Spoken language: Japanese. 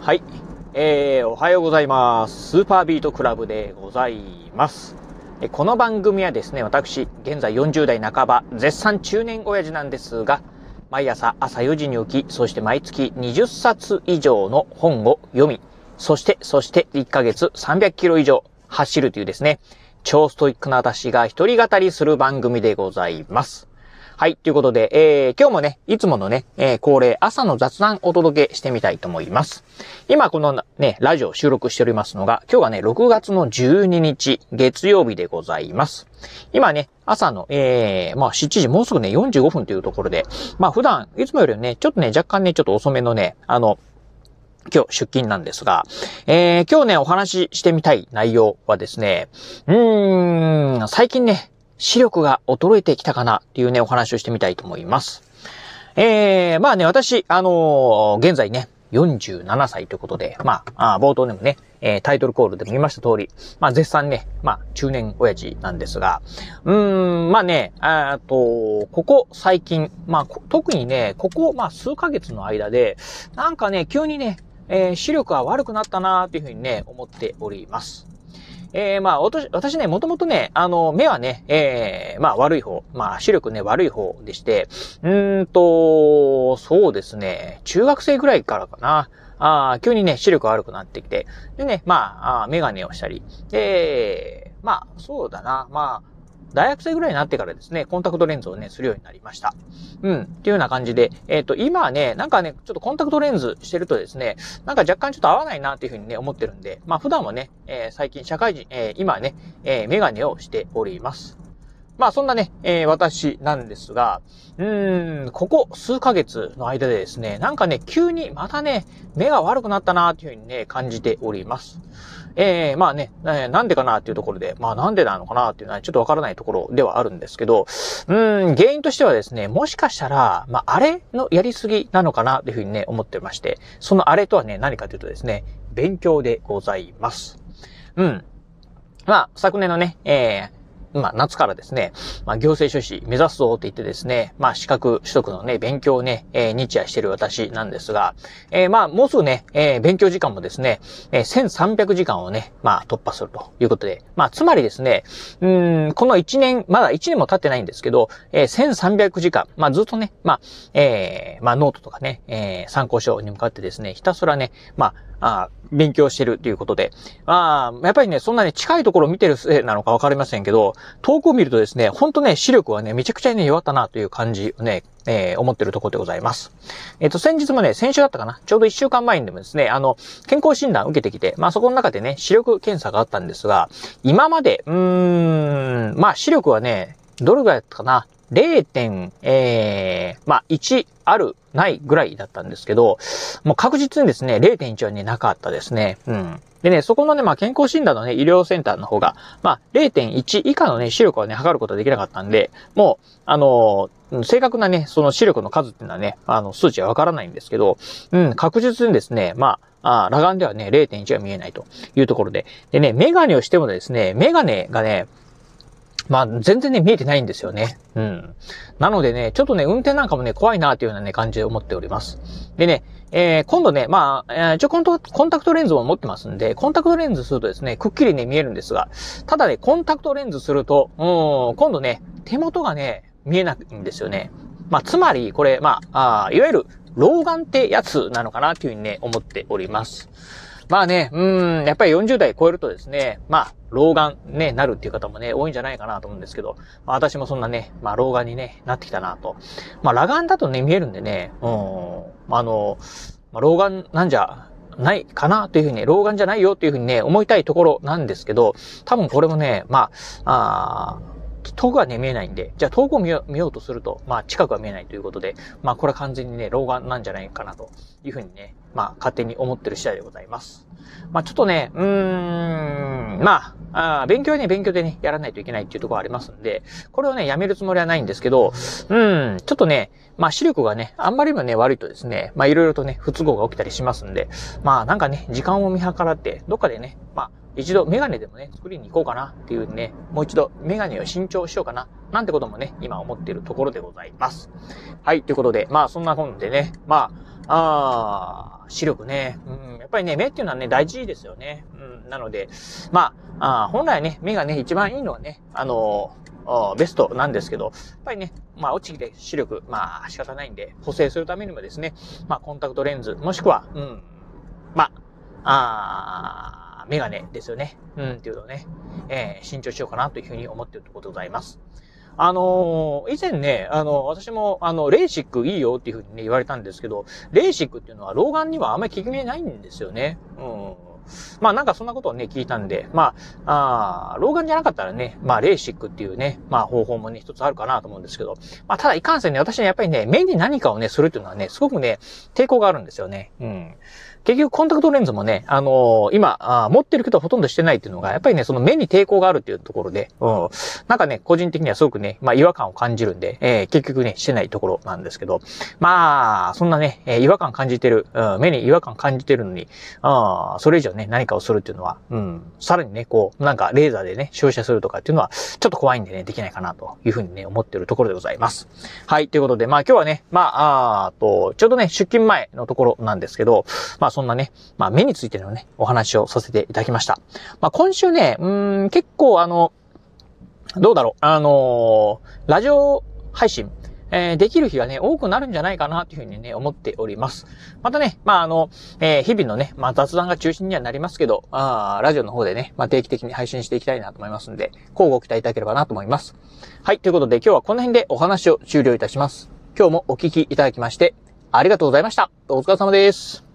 はい。えー、おはようございます。スーパービートクラブでございます。この番組はですね、私、現在40代半ば、絶賛中年親父なんですが、毎朝朝4時に起き、そして毎月20冊以上の本を読み、そして、そして1ヶ月300キロ以上走るというですね、超ストイックな私が一人語りする番組でございます。はい。ということで、えー、今日もね、いつものね、えー、恒例朝の雑談お届けしてみたいと思います。今このね、ラジオ収録しておりますのが、今日はね、6月の12日、月曜日でございます。今ね、朝の、えー、まあ7時、もうすぐね、45分というところで、まあ普段、いつもよりね、ちょっとね、若干ね、ちょっと遅めのね、あの、今日出勤なんですが、えー、今日ね、お話ししてみたい内容はですね、うーん、最近ね、視力が衰えてきたかなっていうね、お話をしてみたいと思います。えー、まあね、私、あのー、現在ね、47歳ということで、まあ、あ冒頭でもね、えー、タイトルコールでも言いました通り、まあ、絶賛ね、まあ、中年親父なんですが、うーん、まあね、あと、ここ最近、まあ、特にね、ここ、まあ、数ヶ月の間で、なんかね、急にね、えー、視力は悪くなったなーっていうふうにね、思っております。えー、まあ、私ね、もともとね、あの、目はね、えー、まあ、悪い方、まあ、視力ね、悪い方でして、うんと、そうですね、中学生ぐらいからかな。あ急にね、視力悪くなってきて、でね、まあ、あメガネをしたり、で、まあ、そうだな、まあ、大学生ぐらいになってからですね、コンタクトレンズをね、するようになりました。うん。っていうような感じで、えっ、ー、と、今はね、なんかね、ちょっとコンタクトレンズしてるとですね、なんか若干ちょっと合わないなっていうふうにね、思ってるんで、まあ普段はね、えー、最近社会人、えー、今ね、えー、メガネをしております。まあそんなね、えー、私なんですが、うーん、ここ数ヶ月の間でですね、なんかね、急にまたね、目が悪くなったなっていうふうにね、感じております。えー、まあね、なんでかなっていうところで、まあなんでなのかなっていうのはちょっとわからないところではあるんですけど、うん、原因としてはですね、もしかしたら、まああれのやりすぎなのかなというふうにね、思ってまして、そのあれとはね、何かというとですね、勉強でございます。うん。まあ、昨年のね、えー、まあ、夏からですね、まあ、行政書士目指すぞって言ってですね、まあ、資格取得のね、勉強をね、えー、日夜してる私なんですが、えー、まあ、もうすぐね、えー、勉強時間もですね、えー、1300時間をね、まあ、突破するということで、まあ、つまりですね、うん、この1年、まだ1年も経ってないんですけど、えー、1300時間、まあ、ずっとね、まあ、えー、まあ、ノートとかね、えー、参考書に向かってですね、ひたすらね、まあ、あ勉強してるということで。あやっぱりね、そんなね、近いところを見てるせいなのかわかりませんけど、遠くを見るとですね、ほんとね、視力はね、めちゃくちゃね、弱ったなという感じをね、えー、思ってるところでございます。えっ、ー、と、先日もね、先週だったかな？ちょうど1週間前にでもですね、あの、健康診断を受けてきて、まあそこの中でね、視力検査があったんですが、今まで、うーん、まあ視力はね、どれぐらいだったかな？0. えー、まあ、1ある、ないぐらいだったんですけど、もう確実にですね、0.1はね、なかったですね。うん。でね、そこのね、まあ、健康診断のね、医療センターの方が、まあ、0.1以下のね、視力をね、測ることはできなかったんで、もう、あのー、正確なね、その視力の数っていうのはね、あの、数値はわからないんですけど、うん、確実にですね、まあ、あ裸眼ではね、0.1は見えないというところで。でね、メガネをしてもですね、メガネがね、まあ、全然ね、見えてないんですよね。うん。なのでね、ちょっとね、運転なんかもね、怖いなというようなね、感じで思っております。でね、えー、今度ね、まあ、えー、一応コントコンタクトレンズを持ってますんで、コンタクトレンズするとですね、くっきりね、見えるんですが、ただね、コンタクトレンズすると、うん、今度ね、手元がね、見えないんですよね。まあ、つまり、これ、まあ、あいわゆる、老眼ってやつなのかなというふうにね、思っております。まあね、うん、やっぱり40代超えるとですね、まあ、老眼ね、なるっていう方もね、多いんじゃないかなと思うんですけど、まあ、私もそんなね、まあ、老眼にね、なってきたなと。まあ、裸眼だとね、見えるんでね、うん、あの、まあ、老眼なんじゃ、ないかなというふうにね、老眼じゃないよというふうにね、思いたいところなんですけど、多分これもね、まあ、あ遠くはね、見えないんで、じゃあ遠くを見ようとすると、まあ近くは見えないということで、まあこれは完全にね、老眼なんじゃないかなというふうにね、まあ勝手に思ってる次第でございます。まあちょっとね、うーん、まあ、あ勉強はね、勉強でね、やらないといけないっていうところありますんで、これをね、やめるつもりはないんですけど、うん、ちょっとね、まあ視力がね、あんまりもね、悪いとですね、まあいろいろとね、不都合が起きたりしますんで、まあなんかね、時間を見計らって、どっかでね、まあ一度メガネでもね、作りに行こうかなっていうね、もう一度メガネを新調しようかな、なんてこともね、今思っているところでございます。はい、ということで、まあそんな本でね、まあ、あ視力ね。うん、やっぱりね、目っていうのはね、大事ですよね。うん、なので、まあ、あ本来ね、目がね、一番いいのはね、あのベストなんですけど、やっぱりね、まあ、落ちて視力、まあ、仕方ないんで、補正するためにもですね、まあ、コンタクトレンズ、もしくは、うん、まあ、あメガネですよね。うん、っていうのをね、えー、慎重しようかなというふうに思っているところでございます。あのー、以前ね、あの、私も、あの、レーシックいいよっていうふうにね、言われたんですけど、レーシックっていうのは老眼にはあんまり効き目ないんですよね。うん。まあなんかそんなことをね、聞いたんで、まあ、あ老眼じゃなかったらね、まあレーシックっていうね、まあ方法もね、一つあるかなと思うんですけど、まあただいかんせんね、私ね、やっぱりね、目に何かをね、するっていうのはね、すごくね、抵抗があるんですよね。うん。結局コンタクトレンズもね、あのー、今あ、持ってるけどほとんどしてないっていうのが、やっぱりね、その目に抵抗があるっていうところで、うん。なんかね、個人的にはすごくね、まあ違和感を感じるんで、えー、結局ね、してないところなんですけど、まあ、そんなね、え、違和感感じてる、うん、目に違和感感じてるのに、あそれ以上ね、何かをするっていうのは、うん、さらにね、こう、なんかレーザーでね、照射するとかっていうのは、ちょっと怖いんでね、できないかなというふうにね、思ってるところでございます。はい、ということで、まあ今日はね、まあ、あと、ちょうどね、出勤前のところなんですけど、まあそんなね、まあ目についてのね、お話をさせていただきました。まあ今週ね、うん、結構あの、どうだろう、あのー、ラジオ配信、えー、できる日がね、多くなるんじゃないかなというふうにね、思っております。またね、まあ、あの、えー、日々のね、まあ、雑談が中心にはなりますけど、あラジオの方でね、まあ、定期的に配信していきたいなと思いますので、交互ご期待いただければなと思います。はい、ということで今日はこの辺でお話を終了いたします。今日もお聞きいただきまして、ありがとうございました。お疲れ様です。